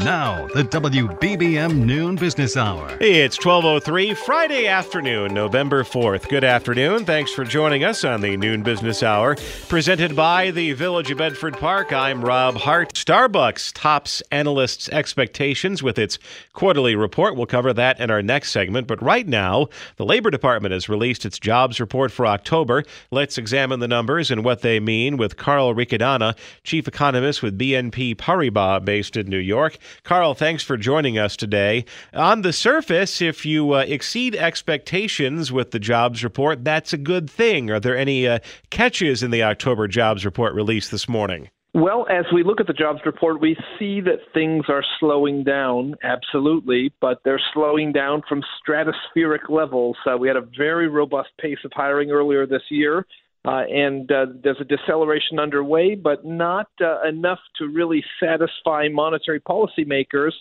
Now, the WBBM Noon Business Hour. It's 12.03, Friday afternoon, November 4th. Good afternoon. Thanks for joining us on the Noon Business Hour, presented by the Village of Bedford Park. I'm Rob Hart. Starbucks tops analysts' expectations with its quarterly report. We'll cover that in our next segment. But right now, the Labor Department has released its jobs report for October. Let's examine the numbers and what they mean with Carl Riccadonna, chief economist with BNP Paribas, based in New York. Carl, thanks for joining us today. On the surface, if you uh, exceed expectations with the jobs report, that's a good thing. Are there any uh, catches in the October jobs report released this morning? Well, as we look at the jobs report, we see that things are slowing down, absolutely, but they're slowing down from stratospheric levels. Uh, we had a very robust pace of hiring earlier this year. Uh, and uh, there's a deceleration underway, but not uh, enough to really satisfy monetary policymakers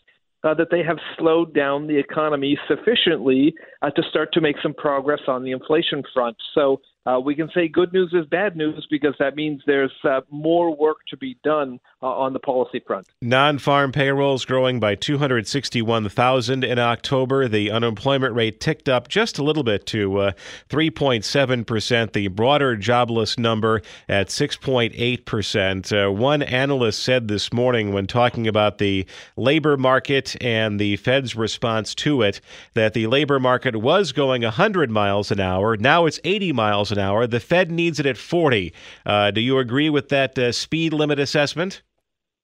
uh, that they have slowed down the economy sufficiently uh, to start to make some progress on the inflation front. So uh, we can say good news is bad news because that means there's uh, more work to be done uh, on the policy front. Non farm payrolls growing by 261,000 in October. The unemployment rate ticked up just a little bit to uh, 3.7%. The broader jobless number at 6.8%. Uh, one analyst said this morning when talking about the labor market and the Fed's response to it that the labor market was going 100 miles an hour. Now it's 80 miles an an hour. The Fed needs it at 40. Uh, do you agree with that uh, speed limit assessment?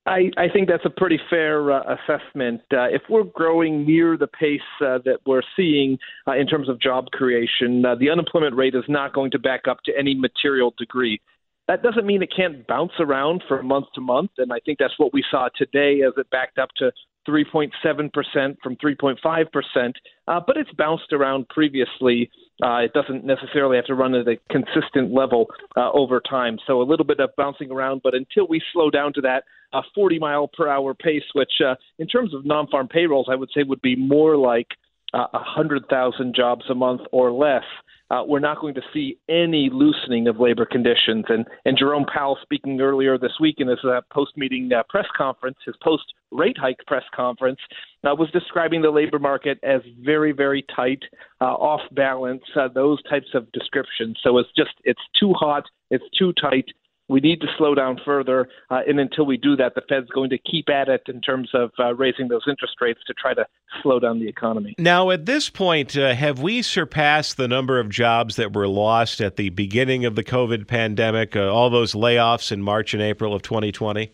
I, I, think that's a pretty fair uh, assessment. Uh, if we're growing near the pace uh, that we're seeing uh, in terms of job creation, uh, the unemployment rate is not going to back up to any material degree. That doesn't mean it can't bounce around from month to month, and I think that's what we saw today as it backed up to 3.7% from 3.5%, uh, but it's bounced around previously. Uh, it doesn't necessarily have to run at a consistent level uh, over time. So a little bit of bouncing around, but until we slow down to that uh, 40 mile per hour pace, which uh, in terms of non farm payrolls, I would say would be more like uh, 100,000 jobs a month or less uh, we're not going to see any loosening of labor conditions. And, and Jerome Powell, speaking earlier this week in his uh, post meeting uh, press conference, his post rate hike press conference, uh, was describing the labor market as very, very tight, uh, off balance, uh, those types of descriptions. So it's just, it's too hot, it's too tight, we need to slow down further, and until we do that, the Fed's going to keep at it in terms of uh, raising those interest rates to try to slow down the economy. Now, at this point, uh, have we surpassed the number of jobs that were lost at the beginning of the COVID pandemic, uh, all those layoffs in March and April of 2020?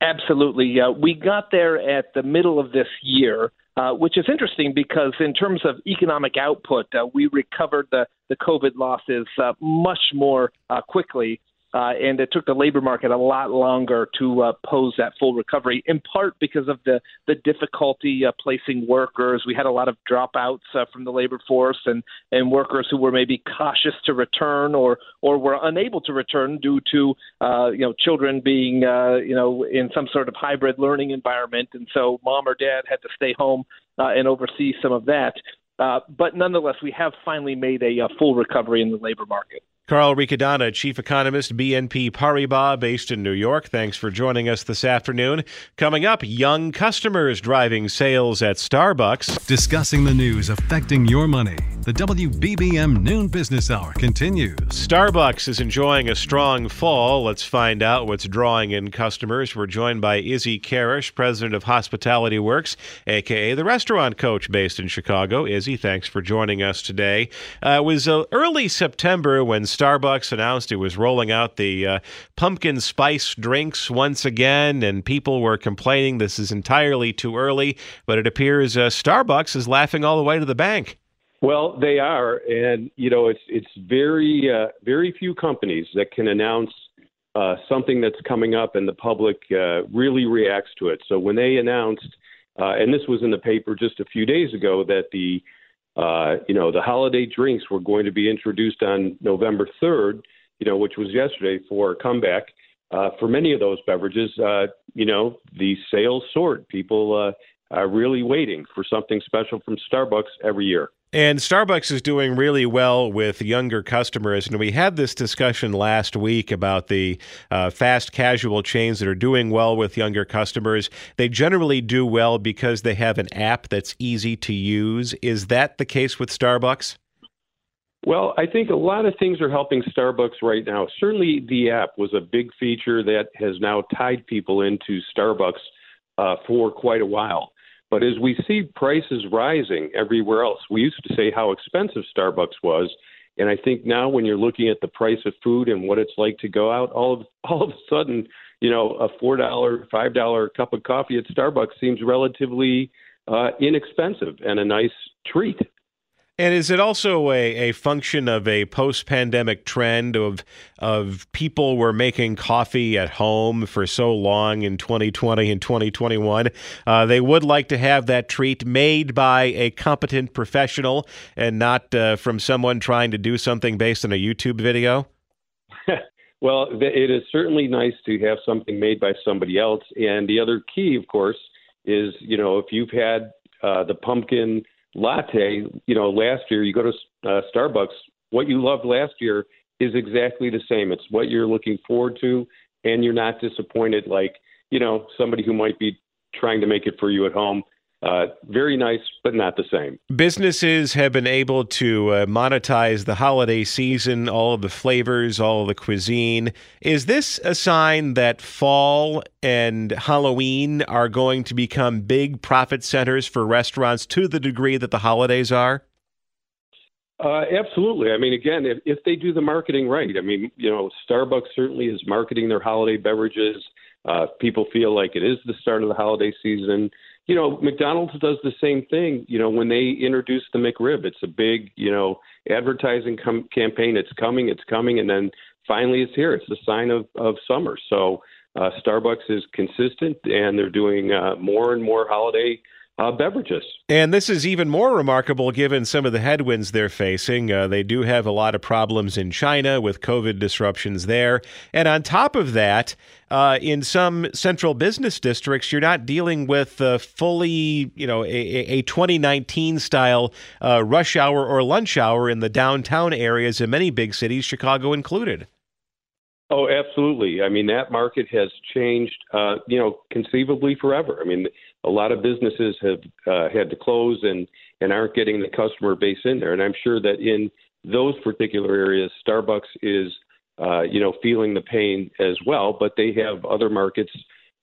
Absolutely. Uh, we got there at the middle of this year. Uh, which is interesting because in terms of economic output, uh, we recovered the, the COVID losses uh, much more uh, quickly uh, and it took the labor market a lot longer to uh, pose that full recovery, in part because of the the difficulty uh, placing workers. We had a lot of dropouts uh, from the labor force, and and workers who were maybe cautious to return or or were unable to return due to uh, you know children being uh, you know in some sort of hybrid learning environment, and so mom or dad had to stay home and oversee some of that. But nonetheless, we have finally made a, a full recovery in the labor market. Carl Riccadonna, Chief Economist, BNP Paribas, based in New York. Thanks for joining us this afternoon. Coming up, young customers driving sales at Starbucks. Discussing the news affecting your money. The WBBM Noon Business Hour continues. Starbucks is enjoying a strong fall. Let's find out what's drawing in customers. We're joined by Izzy Kharasch, president of Hospitality Works, aka the restaurant coach based in Chicago. Izzy, thanks for joining us today. Uh, it was uh, early September when Starbucks announced it was rolling out the uh, pumpkin spice drinks once again, and people were complaining this is entirely too early. But it appears uh, Starbucks is laughing all the way to the bank. Well, they are, and you know, it's it's very uh, very few companies that can announce uh, something that's coming up and the public uh, really reacts to it. So when they announced, uh, and this was in the paper just a few days ago, that the uh, you know the holiday drinks were going to be introduced on November 3rd, you know, which was yesterday for a comeback. Uh, for many of those beverages, uh, you know, the sales soared. People uh, are really waiting for something special from Starbucks every year. And Starbucks is doing really well with younger customers. And we had this discussion last week about the uh, fast casual chains that are doing well with younger customers. They generally do well because they have an app that's easy to use. Is that the case with Starbucks? Well, I think a lot of things are helping Starbucks right now. Certainly, the app was a big feature that has now tied people into Starbucks uh, for quite a while. But as we see prices rising everywhere else, we used to say how expensive Starbucks was. And I think now when you're looking at the price of food and what it's like to go out, all of all of a sudden, you know, a four dollar, five dollar cup of coffee at Starbucks seems relatively uh, inexpensive and a nice treat. And is it also a, a function of a post pandemic trend of of people were making coffee at home for so long in 2020 and 2021? Uh, they would like to have that treat made by a competent professional and not uh, from someone trying to do something based on a YouTube video? well, it is certainly nice to have something made by somebody else. And the other key, of course, is you know, if you've had uh, the pumpkin latte, you know, last year you go to uh, Starbucks, what you loved last year is exactly the same. It's what you're looking forward to, and you're not disappointed like, you know, somebody who might be trying to make it for you at home uh, very nice, but not the same. Businesses have been able to uh, monetize the holiday season, all of the flavors, all of the cuisine. Is this a sign that fall and Halloween are going to become big profit centers for restaurants to the degree that the holidays are? Uh, absolutely. I mean, again, if, if they do the marketing right, I mean, you know, Starbucks certainly is marketing their holiday beverages. Uh, people feel like it is the start of the holiday season you know, McDonald's does the same thing. You know, when they introduce the McRib, it's a big, you know, advertising com- campaign. It's coming, it's coming, and then finally it's here. It's a sign of of summer. So uh, Starbucks is consistent, and they're doing uh, more and more holiday uh, beverages. And this is even more remarkable given some of the headwinds they're facing. Uh, they do have a lot of problems in China with COVID disruptions there. And on top of that, uh, in some central business districts, you're not dealing with uh, fully, you know, a, a 2019 style uh, rush hour or lunch hour in the downtown areas in many big cities, Chicago included. Oh, absolutely. I mean, that market has changed, uh, you know, conceivably forever. I mean, a lot of businesses have uh, had to close and and aren't getting the customer base in there. And I'm sure that in those particular areas, Starbucks is uh, you know feeling the pain as well. But they have other markets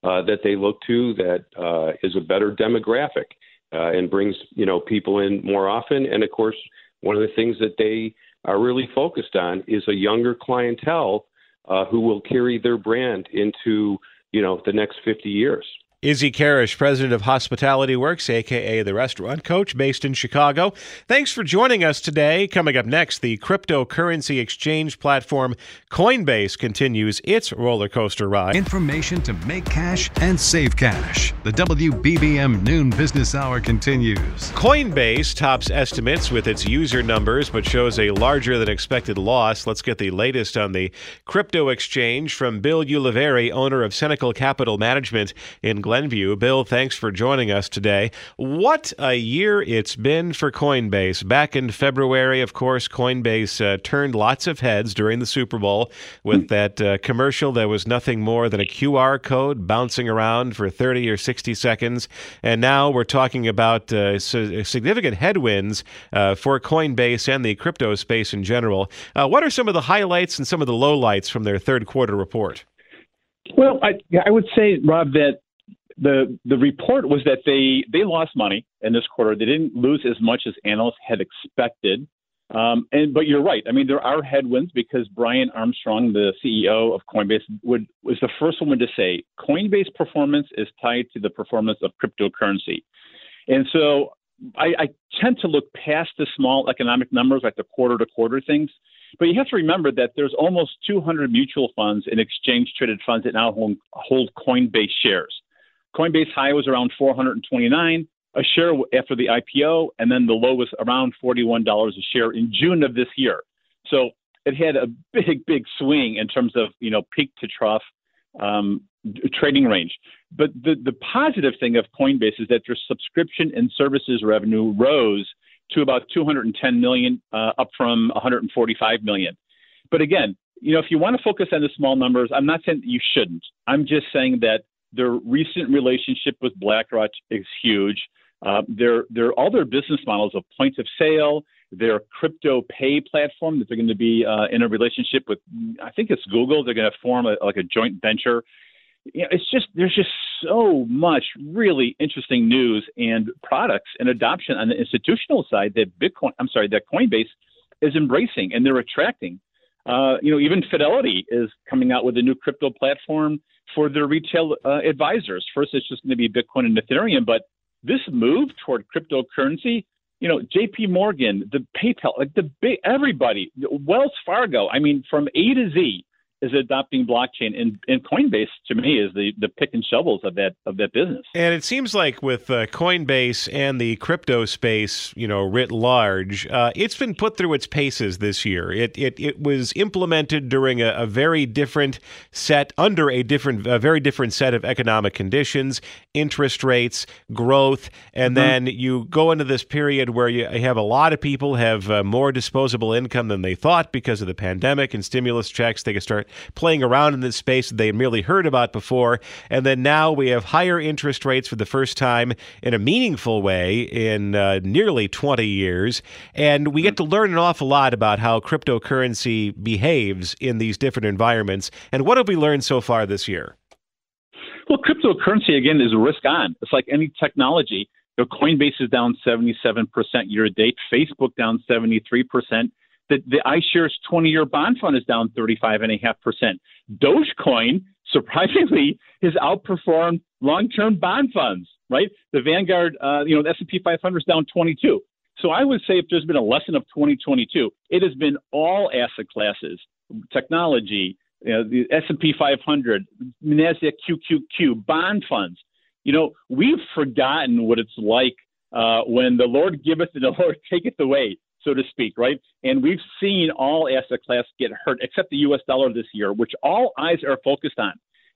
uh, that they look to that uh, is a better demographic uh, and brings you know people in more often. And of course, one of the things that they are really focused on is a younger clientele uh, who will carry their brand into you know the next 50 years. Izzy Kharasch, president of Hospitality Works, aka the restaurant coach based in Chicago. Thanks for joining us today. Coming up next, the cryptocurrency exchange platform Coinbase continues its roller coaster ride. Information to make cash and save cash. The WBBM Noon Business Hour continues. Coinbase tops estimates with its user numbers, but shows a larger than expected loss. Let's get the latest on the crypto exchange from Bill Ulivari, owner of Senecal Capital Management in Glenview. Bill, thanks for joining us today. What a year it's been for Coinbase. Back in February, of course, Coinbase uh, turned lots of heads during the Super Bowl with hmm. that uh, commercial that was nothing more than a QR code bouncing around for 30 or 60 seconds. And now we're talking about uh, significant headwinds uh, for Coinbase and the crypto space in general. Uh, what are some of the highlights and some of the lowlights from their third quarter report? Well, I, I would say, Rob, that the the report was that they they lost money in this quarter. They didn't lose as much as analysts had expected. Um, and but you're right. I mean, there are headwinds because Brian Armstrong, the CEO of Coinbase, would was the first one to say Coinbase performance is tied to the performance of cryptocurrency, and so I, I tend to look past the small economic numbers, like the quarter to quarter things. But you have to remember that there's almost 200 mutual funds and exchange traded funds that now hold, hold Coinbase shares. Coinbase high was around 429 a share after the IPO, and then the low was around $41 a share in June of this year. So it had a big, big swing in terms of you know peak to trough um, trading range. But the the positive thing of Coinbase is that their subscription and services revenue rose to about 210 million, uh, up from 145 million. But again, you know, if you want to focus on the small numbers, I'm not saying that you shouldn't. I'm just saying that their recent relationship with BlackRock is huge. Uh, their, their, all their business models of point of sale, their crypto pay platform that they're going to be uh, in a relationship with, I think it's Google. They're going to form a, like a joint venture. You know, it's just there's just so much really interesting news and products and adoption on the institutional side that Bitcoin, I'm sorry, that Coinbase is embracing and they're attracting. Uh, you know, even Fidelity is coming out with a new crypto platform for their retail uh, advisors. First, it's just going to be Bitcoin and Ethereum, but this move toward cryptocurrency, you know, J.P. Morgan, the PayPal, like the big everybody, Wells Fargo. I mean, from A to Z, is adopting blockchain, and, and Coinbase to me is the, the pick and shovels of that of that business. And it seems like with uh, Coinbase and the crypto space, you know, writ large, uh, it's been put through its paces this year. It it, it was implemented during a, a very different set, under a different, a very different set of economic conditions, interest rates, growth, and mm-hmm. then you go into this period where you have a lot of people have uh, more disposable income than they thought because of the pandemic and stimulus checks. They can start playing around in this space that they had merely heard about before. And then now we have higher interest rates for the first time in a meaningful way in uh, nearly 20 years. And we get to learn an awful lot about how cryptocurrency behaves in these different environments. And what have we learned so far this year? Well, cryptocurrency, again, is risk on. It's like any technology. You know, Coinbase is down 77% year to date, Facebook down 73%. The, the iShares 20 year bond fund is down 35.5%. Dogecoin, surprisingly, has outperformed long term bond funds, right? The Vanguard, uh, you know, the S&P 500 is down 22. So I would say if there's been a lesson of 2022, it has been all asset classes, technology, you know, the S&P 500, Nasdaq QQQ, bond funds. You know, we've forgotten what it's like uh, when the Lord giveth and the Lord taketh away so to speak, right? And we've seen all asset classes get hurt except the U.S. dollar this year, which all eyes are focused on.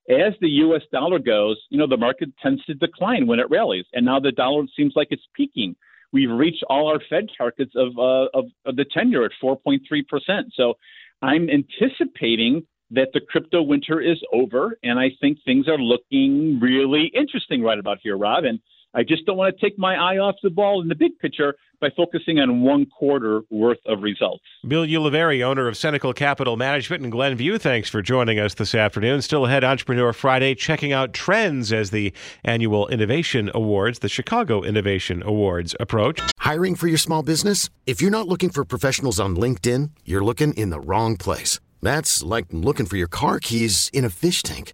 As the U.S. dollar goes, you know, the market tends to decline when it rallies, and now the dollar seems like it's peaking. We've reached all our Fed targets of uh, of, of the ten-year at 4.3 percent. So, I'm anticipating that the crypto winter is over, and I think things are looking really interesting right about here, Rob. And I just don't want to take my eye off the ball in the big picture by focusing on one quarter worth of results. Bill Ulivari, owner of Senecal Capital Management in Glenview, thanks for joining us this afternoon. Still ahead, Entrepreneur Friday, checking out trends as the annual Innovation Awards, the Chicago Innovation Awards, approach. Hiring for your small business? If you're not looking for professionals on LinkedIn, you're looking in the wrong place. That's like looking for your car keys in a fish tank.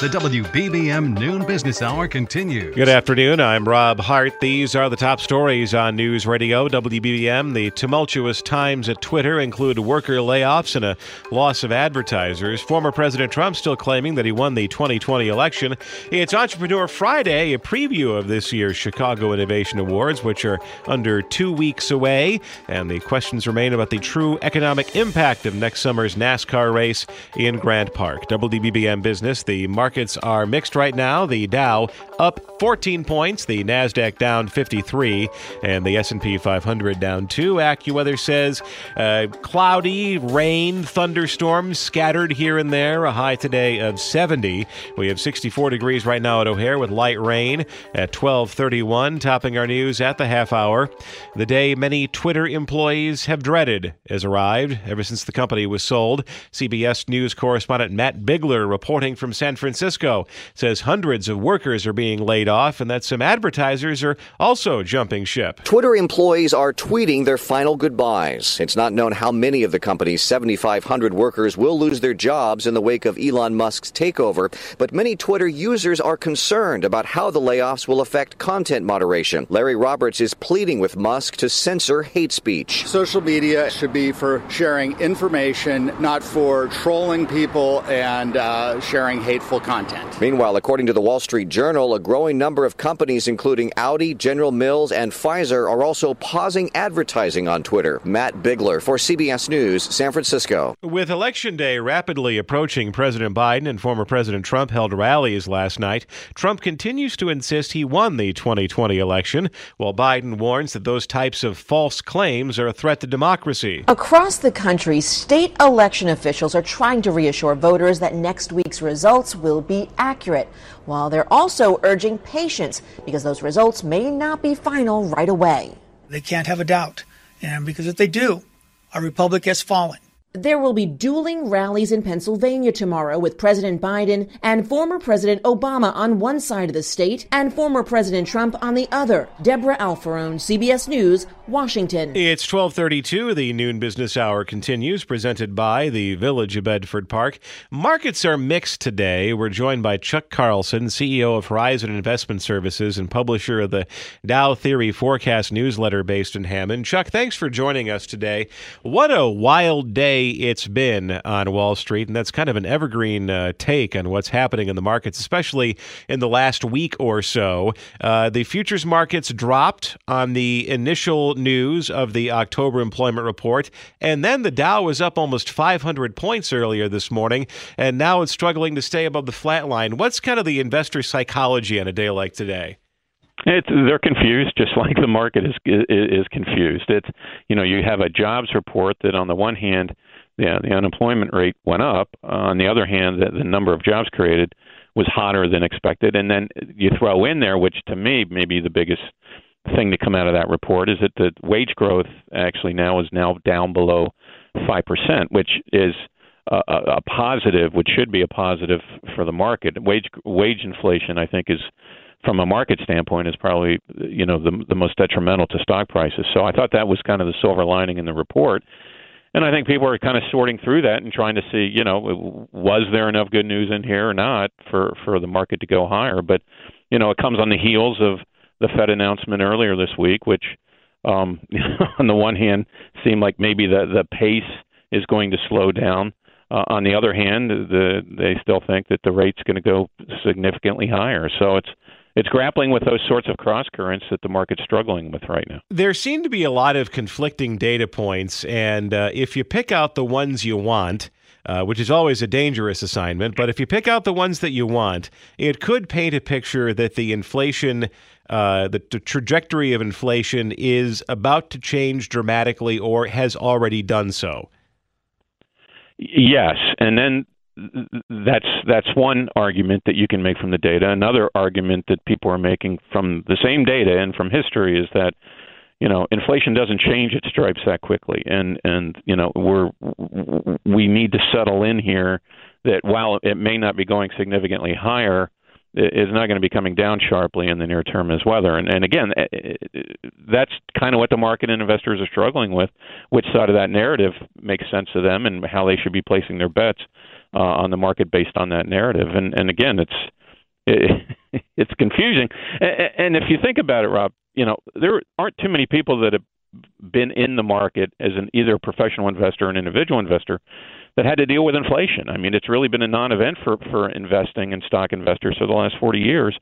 The WBBM Noon Business Hour continues. Good afternoon. I'm Rob Hart. These are the top stories on News Radio WBBM. The tumultuous times at Twitter include worker layoffs and a loss of advertisers. Former President Trump still claiming that he won the 2020 election. It's Entrepreneur Friday, a preview of this year's Chicago Innovation Awards, which are under two weeks away. And the questions remain about the true economic impact of next summer's NASCAR race in Grant Park. WBBM Business, the market markets are mixed right now. The Dow up 14 points, the Nasdaq down 53, and the S&P 500 down 2. AccuWeather says uh, cloudy, rain, thunderstorms scattered here and there. A high today of 70. We have 64 degrees right now at O'Hare with light rain at 12:31. Topping our news at the half hour, the day many Twitter employees have dreaded has arrived ever since the company was sold. CBS News correspondent Matt Bigler reporting from San Francisco says hundreds of workers are being laid off and that some advertisers are also jumping ship. Twitter employees are tweeting their final goodbyes. It's not known how many of the company's 7,500 workers will lose their jobs in the wake of Elon Musk's takeover, but many Twitter users are concerned about how the layoffs will affect content moderation. Larry Roberts is pleading with Musk to censor hate speech. Social media should be for sharing information, not for trolling people and uh, sharing hateful content. Meanwhile, according to the Wall Street Journal, a growing number of companies, including Audi, General Mills, and Pfizer, are also pausing advertising on Twitter. Matt Bigler for CBS News, San Francisco. With Election Day rapidly approaching, President Biden and former President Trump held rallies last night. Trump continues to insist he won the 2020 election, while Biden warns that those types of false claims are a threat to democracy. Across the country, state election officials are trying to reassure voters that next week's results will be accurate, while they're also urging patience because those results may not be final right away. They can't have a doubt, and because if they do, our republic has fallen. There will be dueling rallies in Pennsylvania tomorrow with President Biden and former President Obama on one side of the state and former President Trump on the other. Deborah Alfarone, CBS News, Washington. It's 1232. The noon business hour continues, presented by the Village of Bedford Park. Markets are mixed today. We're joined by Chuck Carlson, CEO of Horizon Investment Services and publisher of the Dow Theory Forecast newsletter based in Hammond. Chuck, thanks for joining us today. What a wild day it's been on Wall Street, and that's kind of an evergreen uh, take on what's happening in the markets, especially in the last week or so. Uh, the futures markets dropped on the initial news of the October employment report, and then the Dow was up almost 500 points earlier this morning, and now it's struggling to stay above the flat line. What's kind of the investor psychology on a day like today? It's, they're confused, just like the market is, is is confused. It's you know you have a jobs report that on the one hand, yeah, the unemployment rate went up. Uh, on the other hand, the, the number of jobs created was hotter than expected, and then you throw in there, which to me may be the biggest thing to come out of that report is that the wage growth actually now is now down below five percent, which is a, a positive, which should be a positive for the market. Wage wage inflation, I think, is from a market standpoint is probably you know the the most detrimental to stock prices. So I thought that was kind of the silver lining in the report. And I think people are kind of sorting through that and trying to see, you know, was there enough good news in here or not for for the market to go higher. But you know, it comes on the heels of the Fed announcement earlier this week, which, um, on the one hand, seemed like maybe the the pace is going to slow down. Uh, on the other hand, the, they still think that the rate's going to go significantly higher. So it's it's grappling with those sorts of cross currents that the market's struggling with right now. There seem to be a lot of conflicting data points, and uh, if you pick out the ones you want, uh, which is always a dangerous assignment. But if you pick out the ones that you want, it could paint a picture that the inflation, uh, the, the trajectory of inflation is about to change dramatically or has already done so. Yes, and then that's that's one argument that you can make from the data. Another argument that people are making from the same data and from history is that you know inflation doesn't change its stripes that quickly and and you know we're we need to settle in here that while it may not be going significantly higher it's not going to be coming down sharply in the near term as well. And, and again, that's kind of what the market and investors are struggling with. Which side of that narrative makes sense to them, and how they should be placing their bets uh, on the market based on that narrative. And and again, it's it, it's confusing. And if you think about it, Rob, you know there aren't too many people that have been in the market as an either professional investor or an individual investor that had to deal with inflation. I mean, it's really been a non-event for for investing and stock investors for the last 40 years.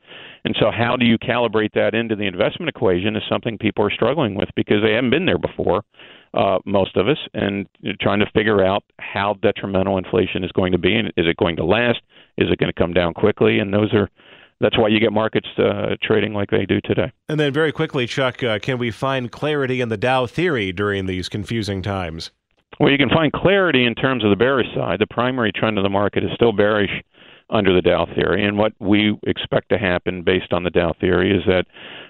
And so, how do you calibrate that into the investment equation is something people are struggling with because they haven't been there before uh, most of us, and trying to figure out how detrimental inflation is going to be, and is it going to last? Is it going to come down quickly? And those are that's why you get markets uh, trading like they do today. And then, very quickly, Chuck, uh, can we find clarity in the Dow theory during these confusing times? Well, you can find clarity in terms of the bearish side. The primary trend of the market is still bearish under the Dow theory. And what we expect to happen based on the Dow theory is that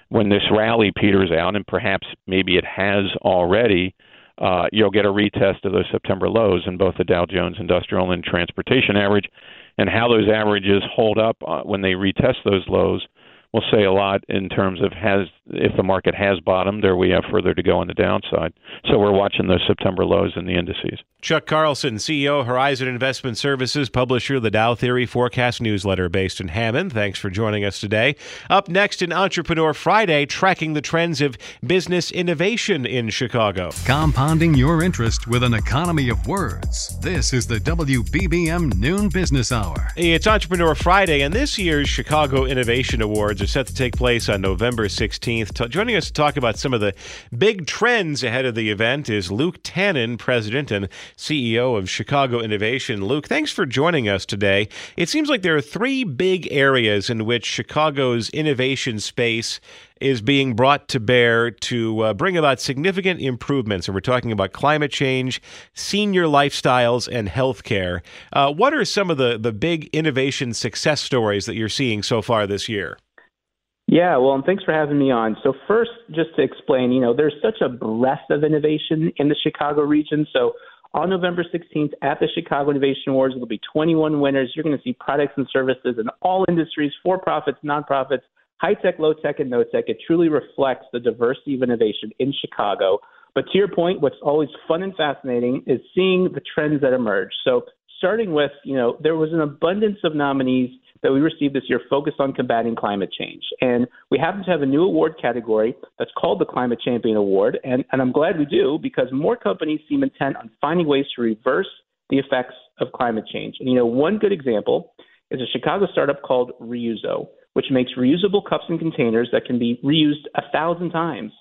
when this rally peters out, and perhaps maybe it has already, uh, you'll get a retest of those September lows in both the Dow Jones Industrial and Transportation average, and how those averages hold up uh, when they retest those lows will say a lot in terms of has if the market has bottomed or we have further to go on the downside. So we're watching those September lows in the indices. Chuck Carlson, CEO, Horizon Investment Services, publisher of the Dow Theory Forecast newsletter based in Hammond. Thanks for joining us today. Up next in Entrepreneur Friday, tracking the trends of business innovation in Chicago. Compounding your interest with an economy of words. This is the WBBM Noon Business Hour. It's Entrepreneur Friday, and this year's Chicago Innovation Awards are set to take place on November 16th. T- joining us to talk about some of the big trends ahead of the event is Luke Tanen, president and CEO of Chicago Innovation. Luke, thanks for joining us today. It seems like there are three big areas in which Chicago's innovation space is being brought to bear to uh, bring about significant improvements. And we're talking about climate change, senior lifestyles, and healthcare. Uh, what are some of the, the big innovation success stories that you're seeing so far this year? Yeah, well, and thanks for having me on. So, first, just to explain, you know, there's such a breadth of innovation in the Chicago region. So, on November 16th at the Chicago Innovation Awards. There'll be 21 winners. You're going to see products and services in all industries, for profits, nonprofits, high tech, low tech, and no tech. It truly reflects the diversity of innovation in Chicago. But to your point, what's always fun and fascinating is seeing the trends that emerge. So, starting with, you know, there was an abundance of nominees that we received this year focused on combating climate change. And we happen to have a new award category that's called the Climate Champion Award. And, and I'm glad we do because more companies seem intent on finding ways to reverse the effects of climate change. And, you know, one good example is a Chicago startup called Reuso, which makes reusable cups and containers that can be reused a thousand times.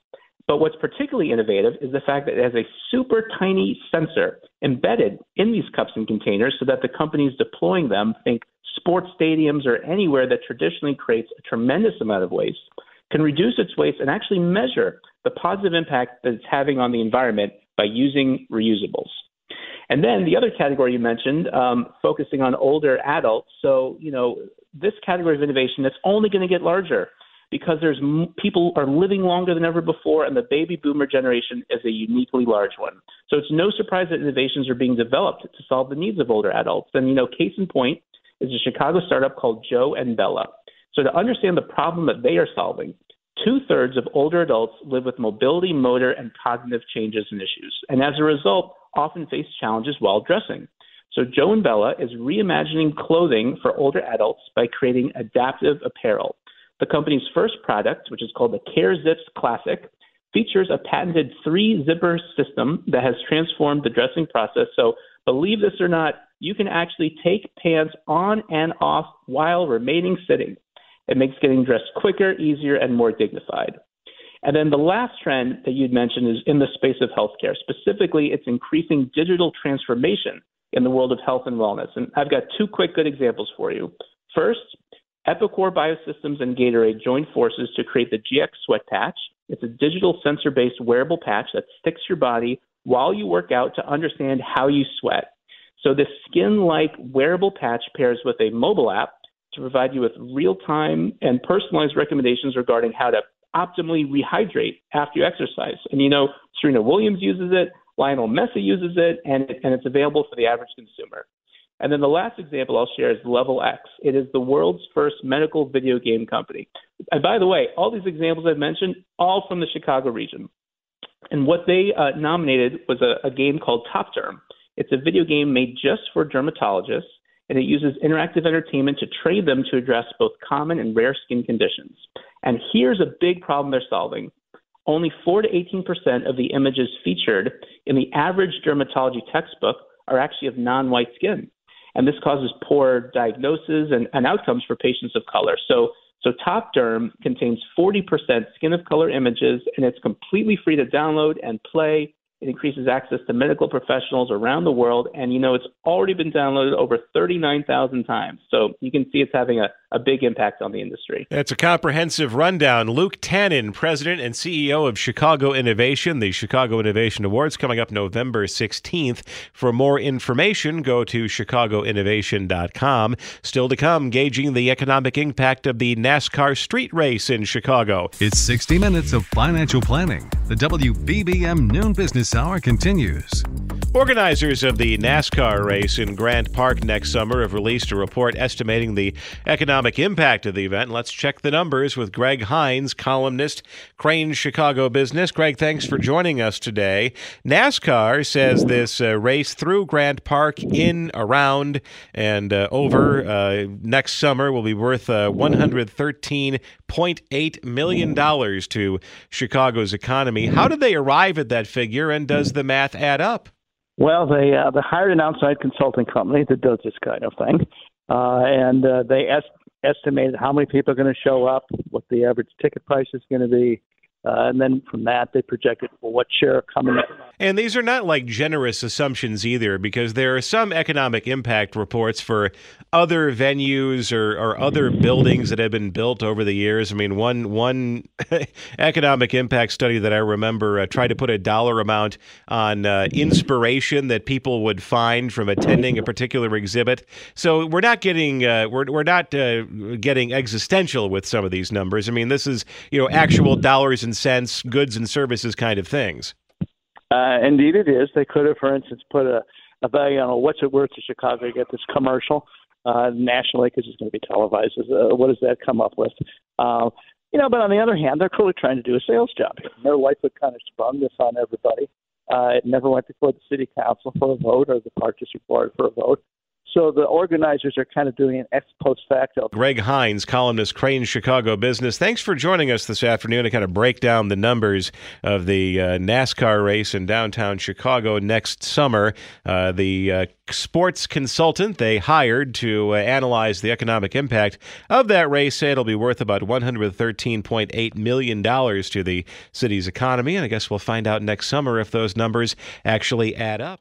But what's particularly innovative is the fact that it has a super tiny sensor embedded in these cups and containers so that the companies deploying them think sports stadiums or anywhere that traditionally creates a tremendous amount of waste can reduce its waste and actually measure the positive impact that it's having on the environment by using reusables. And then the other category you mentioned, um, focusing on older adults. So, you know, this category of innovation that's only going to get larger because there's m- people are living longer than ever before, and the baby boomer generation is a uniquely large one. So it's no surprise that innovations are being developed to solve the needs of older adults. And you know, case in point is a Chicago startup called Joe and Bella. So to understand the problem that they are solving, two thirds of older adults live with mobility, motor, and cognitive changes and issues, and as a result, often face challenges while dressing. So Joe and Bella is reimagining clothing for older adults by creating adaptive apparel. The company's first product, which is called the Care Zips Classic, features a patented three zipper system that has transformed the dressing process. So, believe this or not, you can actually take pants on and off while remaining sitting. It makes getting dressed quicker, easier, and more dignified. And then the last trend that you'd mentioned is in the space of healthcare. Specifically, it's increasing digital transformation in the world of health and wellness. And I've got two quick good examples for you. First, Epicore Biosystems and Gatorade joined forces to create the GX Sweat Patch. It's a digital sensor based wearable patch that sticks your body while you work out to understand how you sweat. So, this skin like wearable patch pairs with a mobile app to provide you with real time and personalized recommendations regarding how to optimally rehydrate after you exercise. And you know, Serena Williams uses it, Lionel Messi uses it, and, and it's available for the average consumer. And then the last example I'll share is Level Ex. It is the world's first medical video game company. And by the way, all these examples I've mentioned, all from the Chicago region. And what they uh, nominated was a, a game called Top Derm. It's a video game made just for dermatologists, and it uses interactive entertainment to train them to address both common and rare skin conditions. And here's a big problem they're solving. Only 4 to 18% of the images featured in the average dermatology textbook are actually of non white skin and this causes poor diagnosis and, and outcomes for patients of color. So, so Top Derm contains 40% skin of color images, and it's completely free to download and play It increases access to medical professionals around the world. And, you know, it's already been downloaded over 39,000 times. So you can see it's having a, a big impact on the industry. That's a comprehensive rundown. Luke Tanen, President and CEO of Chicago Innovation, the Chicago Innovation Awards coming up November 16th. For more information, go to chicagoinnovation.com. Still to come, gauging the economic impact of the NASCAR street race in Chicago. It's 60 minutes of financial planning. The WBBM Noon Business Hour continues. Organizers of the NASCAR race in Grant Park next summer have released a report estimating the economic impact of the event. Let's check the numbers with Greg Hinz, columnist, Crain Chicago Business. Greg, thanks for joining us today. NASCAR says this uh, race through Grant Park, in, around, and uh, over uh, next summer will be worth uh, $113.8 million to Chicago's economy. How did they arrive at that figure, and does the math add up? Well, they uh, they hired an outside consulting company that does this kind of thing, uh, and uh, they est- estimated how many people are going to show up, what the average ticket price is going to be, uh, and then from that, they projected for what share coming in. And these are not like generous assumptions either, because there are some economic impact reports for other venues or, or other buildings that have been built over the years. I mean, one one economic impact study that I remember uh, tried to put a dollar amount on uh, inspiration that people would find from attending a particular exhibit. So we're not getting uh, we're we're not uh, getting existential with some of these numbers. I mean, this is you know actual dollars and cents, goods and services kind of things. Uh, indeed, it is. They could have, for instance, put a, a value on what's it worth to Chicago to get this commercial uh, nationally because it's going to be televised. Uh, what does that come up with? Uh, you know, but on the other hand, they're clearly trying to do a sales job. Their Lightfoot kind of sprung this on everybody. Uh, it never went before the city council for a vote or the park district board for a vote. So the organizers are kind of doing an ex post facto. Greg Hinz, columnist, Crain Chicago Business. Thanks for joining us this afternoon to kind of break down the numbers of the uh, NASCAR race in downtown Chicago next summer. Uh, the uh, sports consultant they hired to uh, analyze the economic impact of that race say it'll be worth about $113.8 million to the city's economy. And I guess we'll find out next summer if those numbers actually add up.